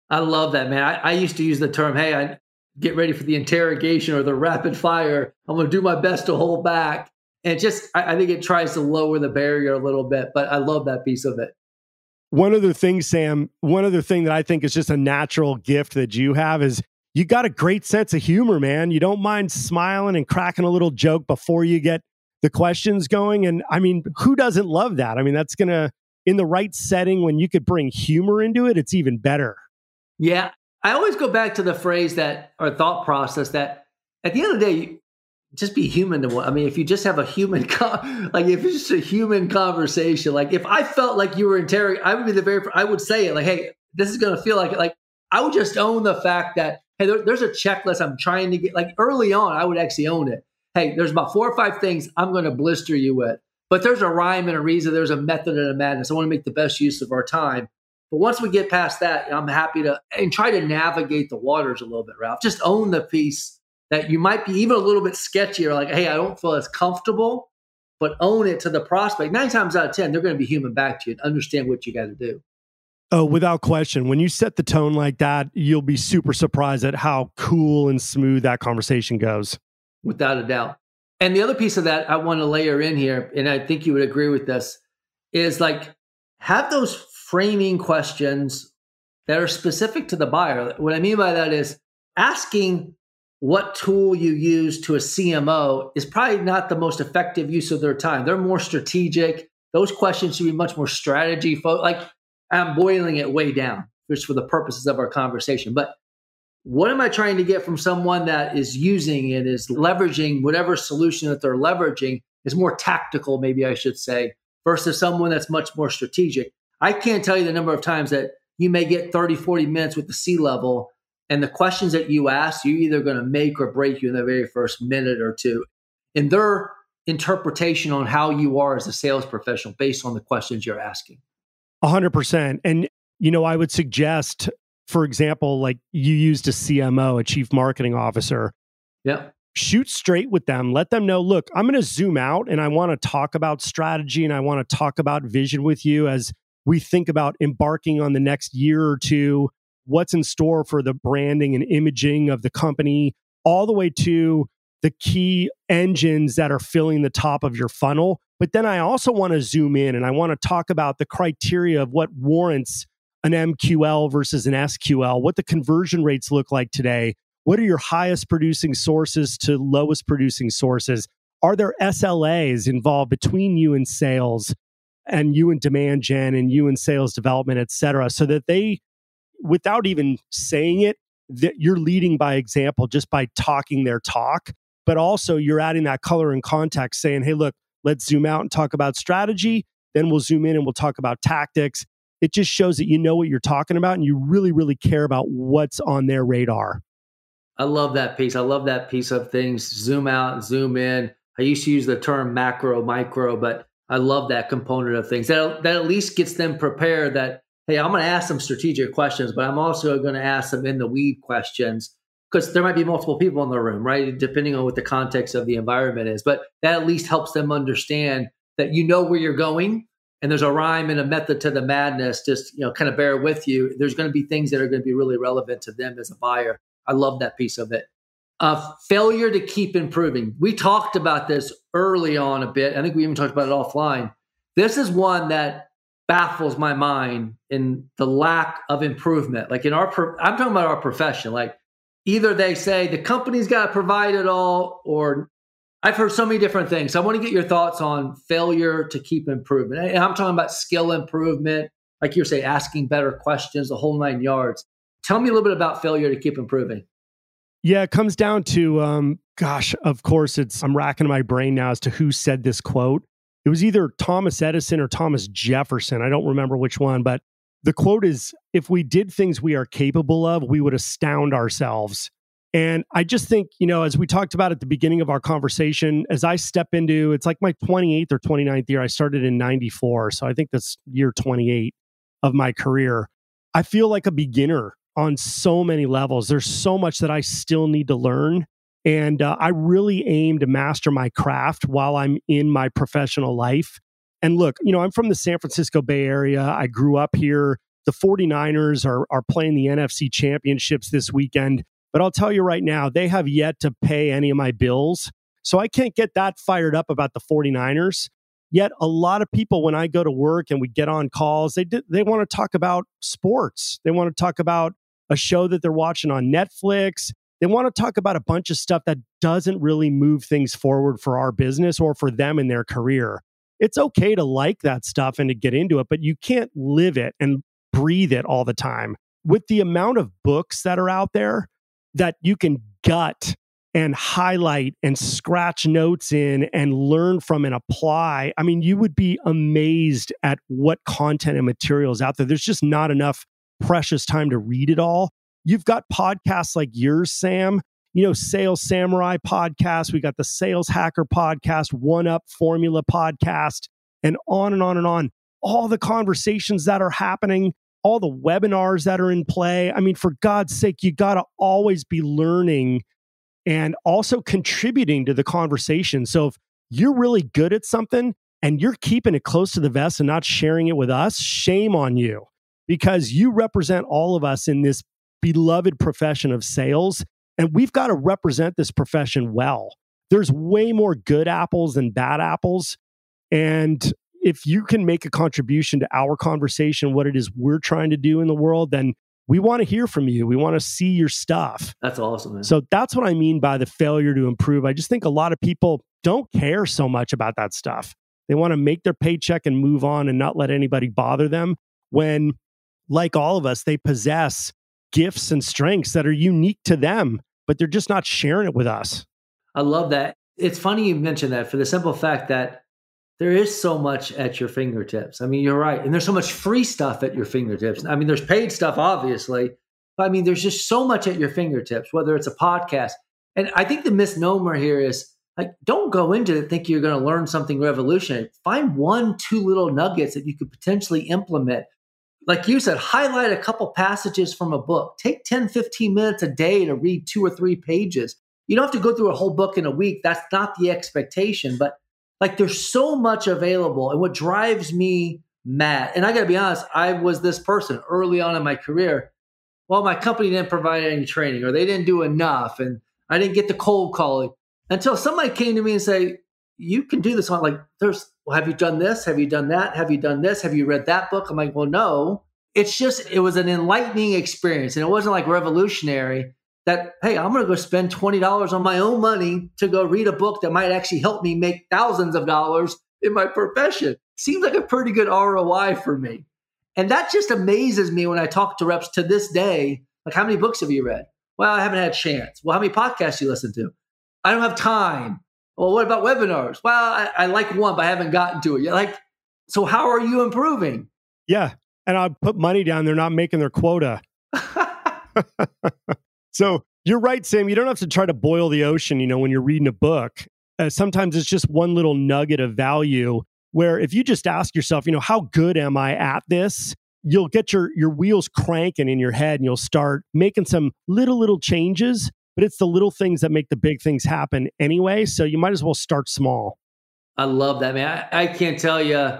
S3: I love that, man. I, I used to use the term, hey, I get ready for the interrogation or the rapid fire. I'm going to do my best to hold back. And just, I, I think it tries to lower the barrier a little bit, but I love that piece of it.
S4: One other thing, Sam, one other thing that I think is just a natural gift that you have is you got a great sense of humor, man. You don't mind smiling and cracking a little joke before you get the questions going. And I mean, who doesn't love that? I mean, that's going to, in the right setting, when you could bring humor into it, it's even better.
S3: Yeah. I always go back to the phrase that, or thought process that at the end of the day, just be human to what I mean, if you just have a human, con- like if it's just a human conversation, like if I felt like you were interrogating, I would be the very, I would say it like, hey, this is going to feel like it. Like I would just own the fact that hey, there, there's a checklist I'm trying to get. Like early on, I would actually own it. Hey, there's about four or five things I'm going to blister you with, but there's a rhyme and a reason. There's a method and a madness. I want to make the best use of our time. But once we get past that, I'm happy to and try to navigate the waters a little bit, Ralph. Just own the piece that you might be even a little bit sketchy or like, hey, I don't feel as comfortable, but own it to the prospect. Nine times out of 10, they're going to be human back to you and understand what you got to do.
S4: Oh, without question. When you set the tone like that, you'll be super surprised at how cool and smooth that conversation goes.
S3: Without a doubt. And the other piece of that I want to layer in here, and I think you would agree with this, is like have those framing questions that are specific to the buyer. What I mean by that is asking what tool you use to a CMO is probably not the most effective use of their time. They're more strategic. Those questions should be much more strategy fo- like I'm boiling it way down just for the purposes of our conversation. But what am I trying to get from someone that is using it, is leveraging whatever solution that they're leveraging is more tactical, maybe I should say, versus someone that's much more strategic. I can't tell you the number of times that you may get 30, 40 minutes with the C level and the questions that you ask, you're either going to make or break you in the very first minute or two. And their interpretation on how you are as a sales professional based on the questions you're asking.
S4: 100%. And, you know, I would suggest, for example, like you used a CMO, a chief marketing officer.
S3: Yeah.
S4: Shoot straight with them. Let them know, look, I'm going to zoom out and I want to talk about strategy and I want to talk about vision with you as we think about embarking on the next year or two what's in store for the branding and imaging of the company, all the way to the key engines that are filling the top of your funnel. But then I also want to zoom in and I want to talk about the criteria of what warrants an MQL versus an SQL, what the conversion rates look like today. What are your highest producing sources to lowest producing sources? Are there SLAs involved between you and sales and you and demand gen and you and sales development, et cetera, so that they without even saying it, that you're leading by example just by talking their talk. But also, you're adding that color and context, saying, hey, look, let's zoom out and talk about strategy. Then we'll zoom in and we'll talk about tactics. It just shows that you know what you're talking about and you really, really care about what's on their radar.
S3: I love that piece. I love that piece of things. Zoom out, zoom in. I used to use the term macro, micro, but I love that component of things. That, that at least gets them prepared that hey, I'm going to ask some strategic questions, but I'm also going to ask some in the weed questions because there might be multiple people in the room, right? Depending on what the context of the environment is. But that at least helps them understand that you know where you're going and there's a rhyme and a method to the madness. Just, you know, kind of bear with you. There's going to be things that are going to be really relevant to them as a buyer. I love that piece of it. Failure to keep improving. We talked about this early on a bit. I think we even talked about it offline. This is one that baffles my mind in the lack of improvement. Like in our, pro- I'm talking about our profession. Like either they say the company's got to provide it all, or I've heard so many different things. So I want to get your thoughts on failure to keep improvement. And I'm talking about skill improvement, like you're saying, asking better questions, the whole nine yards. Tell me a little bit about failure to keep improving.
S4: Yeah, it comes down to, um, gosh, of course, it's I'm racking my brain now as to who said this quote it was either Thomas Edison or Thomas Jefferson. I don't remember which one, but the quote is if we did things we are capable of, we would astound ourselves. And I just think, you know, as we talked about at the beginning of our conversation, as I step into it's like my 28th or 29th year, I started in 94. So I think that's year 28 of my career. I feel like a beginner on so many levels. There's so much that I still need to learn. And uh, I really aim to master my craft while I'm in my professional life. And look, you know, I'm from the San Francisco Bay Area. I grew up here. The 49ers are, are playing the NFC championships this weekend. But I'll tell you right now, they have yet to pay any of my bills. So I can't get that fired up about the 49ers. Yet a lot of people, when I go to work and we get on calls, they, they want to talk about sports. They want to talk about a show that they're watching on Netflix. They want to talk about a bunch of stuff that doesn't really move things forward for our business or for them in their career. It's okay to like that stuff and to get into it, but you can't live it and breathe it all the time. With the amount of books that are out there that you can gut and highlight and scratch notes in and learn from and apply, I mean, you would be amazed at what content and materials out there. There's just not enough precious time to read it all. You've got podcasts like yours, Sam, you know, Sales Samurai podcast. We got the Sales Hacker podcast, One Up Formula podcast, and on and on and on. All the conversations that are happening, all the webinars that are in play. I mean, for God's sake, you got to always be learning and also contributing to the conversation. So if you're really good at something and you're keeping it close to the vest and not sharing it with us, shame on you because you represent all of us in this beloved profession of sales. And we've got to represent this profession well. There's way more good apples than bad apples. And if you can make a contribution to our conversation, what it is we're trying to do in the world, then we want to hear from you. We want to see your stuff.
S3: That's awesome, man.
S4: So that's what I mean by the failure to improve. I just think a lot of people don't care so much about that stuff. They want to make their paycheck and move on and not let anybody bother them when, like all of us, they possess gifts and strengths that are unique to them, but they're just not sharing it with us.
S3: I love that. It's funny you mentioned that for the simple fact that there is so much at your fingertips. I mean, you're right. And there's so much free stuff at your fingertips. I mean, there's paid stuff, obviously, but I mean, there's just so much at your fingertips, whether it's a podcast. And I think the misnomer here is like, don't go into it thinking you're going to learn something revolutionary. Find one, two little nuggets that you could potentially implement. Like you said, highlight a couple passages from a book. Take 10, 15 minutes a day to read two or three pages. You don't have to go through a whole book in a week. That's not the expectation, but like there's so much available. And what drives me mad, and I got to be honest, I was this person early on in my career. Well, my company didn't provide any training or they didn't do enough. And I didn't get the cold calling until somebody came to me and say, you can do this. I'm like, there's, well, have you done this? Have you done that? Have you done this? Have you read that book? I'm like, well, no. It's just, it was an enlightening experience. And it wasn't like revolutionary that, hey, I'm going to go spend $20 on my own money to go read a book that might actually help me make thousands of dollars in my profession. Seems like a pretty good ROI for me. And that just amazes me when I talk to reps to this day. Like, how many books have you read? Well, I haven't had a chance. Well, how many podcasts you listen to? I don't have time. Well, what about webinars? Well, I, I like one, but I haven't gotten to it yet. Like, so how are you improving?
S4: Yeah. And I put money down. They're not making their quota. so you're right, Sam. You don't have to try to boil the ocean, you know, when you're reading a book. Uh, sometimes it's just one little nugget of value where if you just ask yourself, you know, how good am I at this? You'll get your your wheels cranking in your head and you'll start making some little little changes, but it's the little things that make the big things happen anyway, so you might as well start small.
S3: I love that, man. I, I can't tell you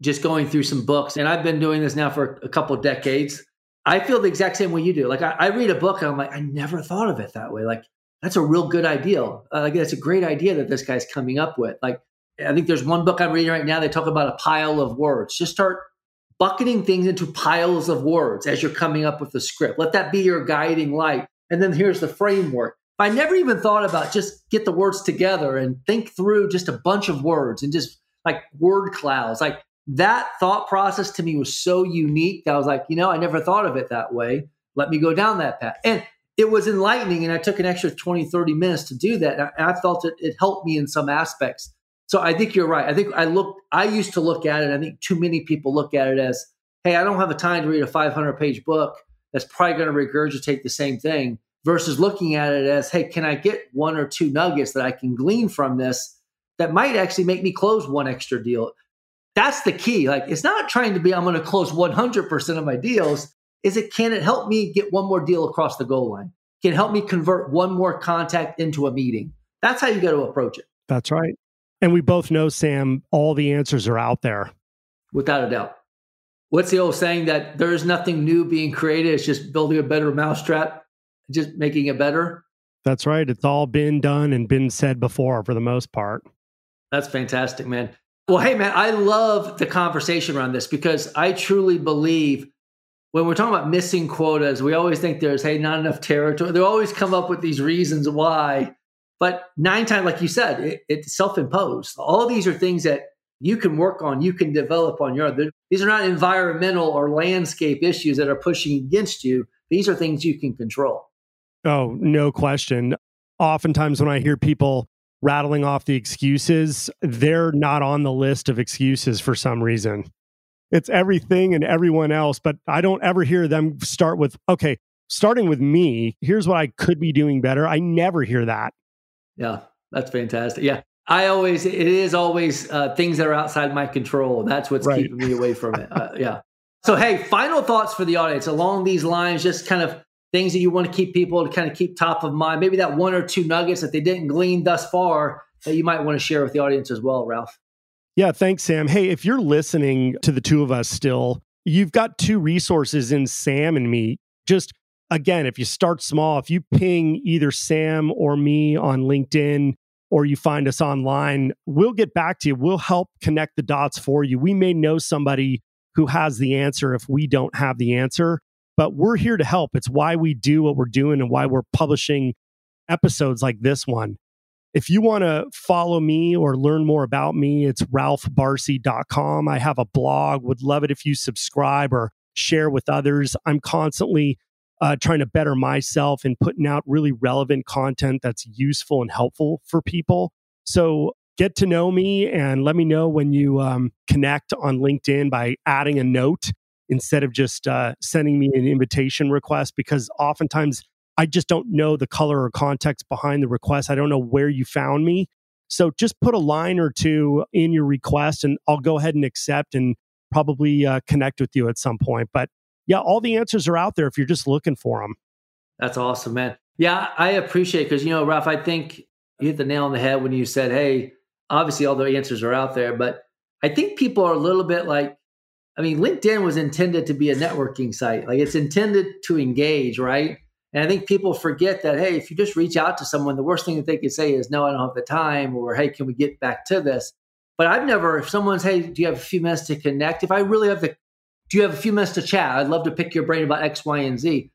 S3: just going through some books, and I've been doing this now for a couple decades. I feel the exact same way you do. Like I, I, read a book and I'm like, I never thought of it that way. Like that's a real good idea. Uh, like that's a great idea that this guy's coming up with. Like I think there's one book I'm reading right now. They talk about a pile of words. Just start bucketing things into piles of words as you're coming up with the script. Let that be your guiding light. And then here's the framework. I never even thought about just get the words together and think through just a bunch of words and just like word clouds. Like that thought process to me was so unique I was like, you know, I never thought of it that way. Let me go down that path. And it was enlightening. And I took an extra 20, 30 minutes to do that. And I felt it, it helped me in some aspects. So I think you're right. I think I look, I used to look at it. I think too many people look at it as, hey, I don't have a time to read a 500 page book that's probably going to regurgitate the same thing versus looking at it as, hey, can I get one or two nuggets that I can glean from this that might actually make me close one extra deal? That's the key. Like, it's not trying to be, I'm going to close 100% of my deals. Is it, can it help me get one more deal across the goal line? Can it help me convert one more contact into a meeting? That's how you got to approach it.
S4: That's right. And we both know, Sam, all the answers are out there.
S3: Without a doubt. What's the old saying that there is nothing new being created? It's just building a better mousetrap, just making it better.
S4: That's right. It's all been done and been said before for the most part.
S3: That's fantastic, man. Well, hey, man, I love the conversation around this because I truly believe when we're talking about missing quotas, we always think there's, hey, not enough territory. They always come up with these reasons why. But nine times, like you said, it, it's self imposed. All these are things that you can work on, you can develop on your own. These are not environmental or landscape issues that are pushing against you. These are things you can control.
S4: Oh, no question. Oftentimes, when I hear people rattling off the excuses, they're not on the list of excuses for some reason. It's everything and everyone else, but I don't ever hear them start with, okay, starting with me, here's what I could be doing better. I never hear that.
S3: Yeah, that's fantastic. Yeah. I always, it is always uh, things that are outside my control. That's what's right. keeping me away from it. Uh, yeah. So, hey, final thoughts for the audience along these lines, just kind of things that you want to keep people to kind of keep top of mind. Maybe that one or two nuggets that they didn't glean thus far that you might want to share with the audience as well, Ralph.
S4: Yeah, thanks, Sam. Hey, if you're listening to the two of us still, you've got two resources in Sam and me. Just again, if you start small, if you ping either Sam or me on LinkedIn or you find us online, we'll get back to you. We'll help connect the dots for you. We may know somebody who has the answer if we don't have the answer. but we're here to help. It's why we do what we're doing and why we're publishing episodes like this one. If you want to follow me or learn more about me, it's ralphbarsi.com. I have a blog. Would love it if you subscribe or share with others. I'm constantly uh, trying to better myself and putting out really relevant content that's useful and helpful for people. So get to know me and let me know when you um, connect on LinkedIn by adding a note instead of just uh, sending me an invitation request because oftentimes I just don't know the color or context behind the request. I don't know where you found me. So just put a line or two in your request and I'll go ahead and accept and probably uh, connect with you at some point. But yeah, all the answers are out there if you're just looking for them.
S3: That's awesome, man. Yeah, I appreciate because you know, Ralph, I think you hit the nail on the head when you said, "Hey, obviously all the answers are out there," but I think people are a little bit like, I mean, LinkedIn was intended to be a networking site, like it's intended to engage, right? And I think people forget that, hey, if you just reach out to someone, the worst thing that they could say is, no, I don't have the time, or hey, can we get back to this? But I've never, if someone's, hey, do you have a few minutes to connect? If I really have the, do you have a few minutes to chat? I'd love to pick your brain about X, Y, and Z.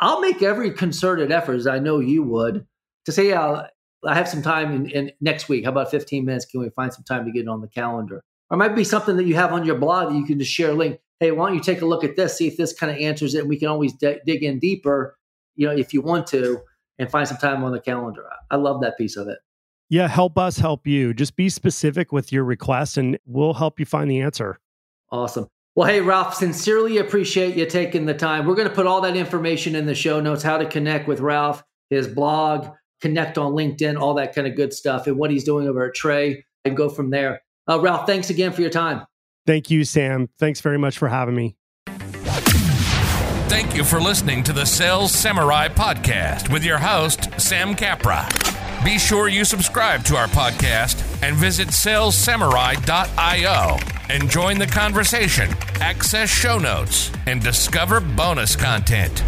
S3: I'll make every concerted effort, as I know you would, to say, yeah, I have some time in, in next week. How about 15 minutes? Can we find some time to get it on the calendar? Or it might be something that you have on your blog that you can just share a link. Hey, why don't you take a look at this, see if this kind of answers it, and we can always d- dig in deeper you know, if you want to, and find some time on the calendar. I love that piece of it.
S4: Yeah, help us help you. Just be specific with your request and we'll help you find the answer.
S3: Awesome. Well, hey, Ralph, sincerely appreciate you taking the time. We're going to put all that information in the show notes how to connect with Ralph, his blog, connect on LinkedIn, all that kind of good stuff, and what he's doing over at Tray, and go from there. Uh, Ralph, thanks again for your time.
S4: Thank you, Sam. Thanks very much for having me.
S1: Thank you for listening to the Sales Samurai podcast with your host, Sam Capra. Be sure you subscribe to our podcast and visit salessamurai.io and join the conversation, access show notes, and discover bonus content.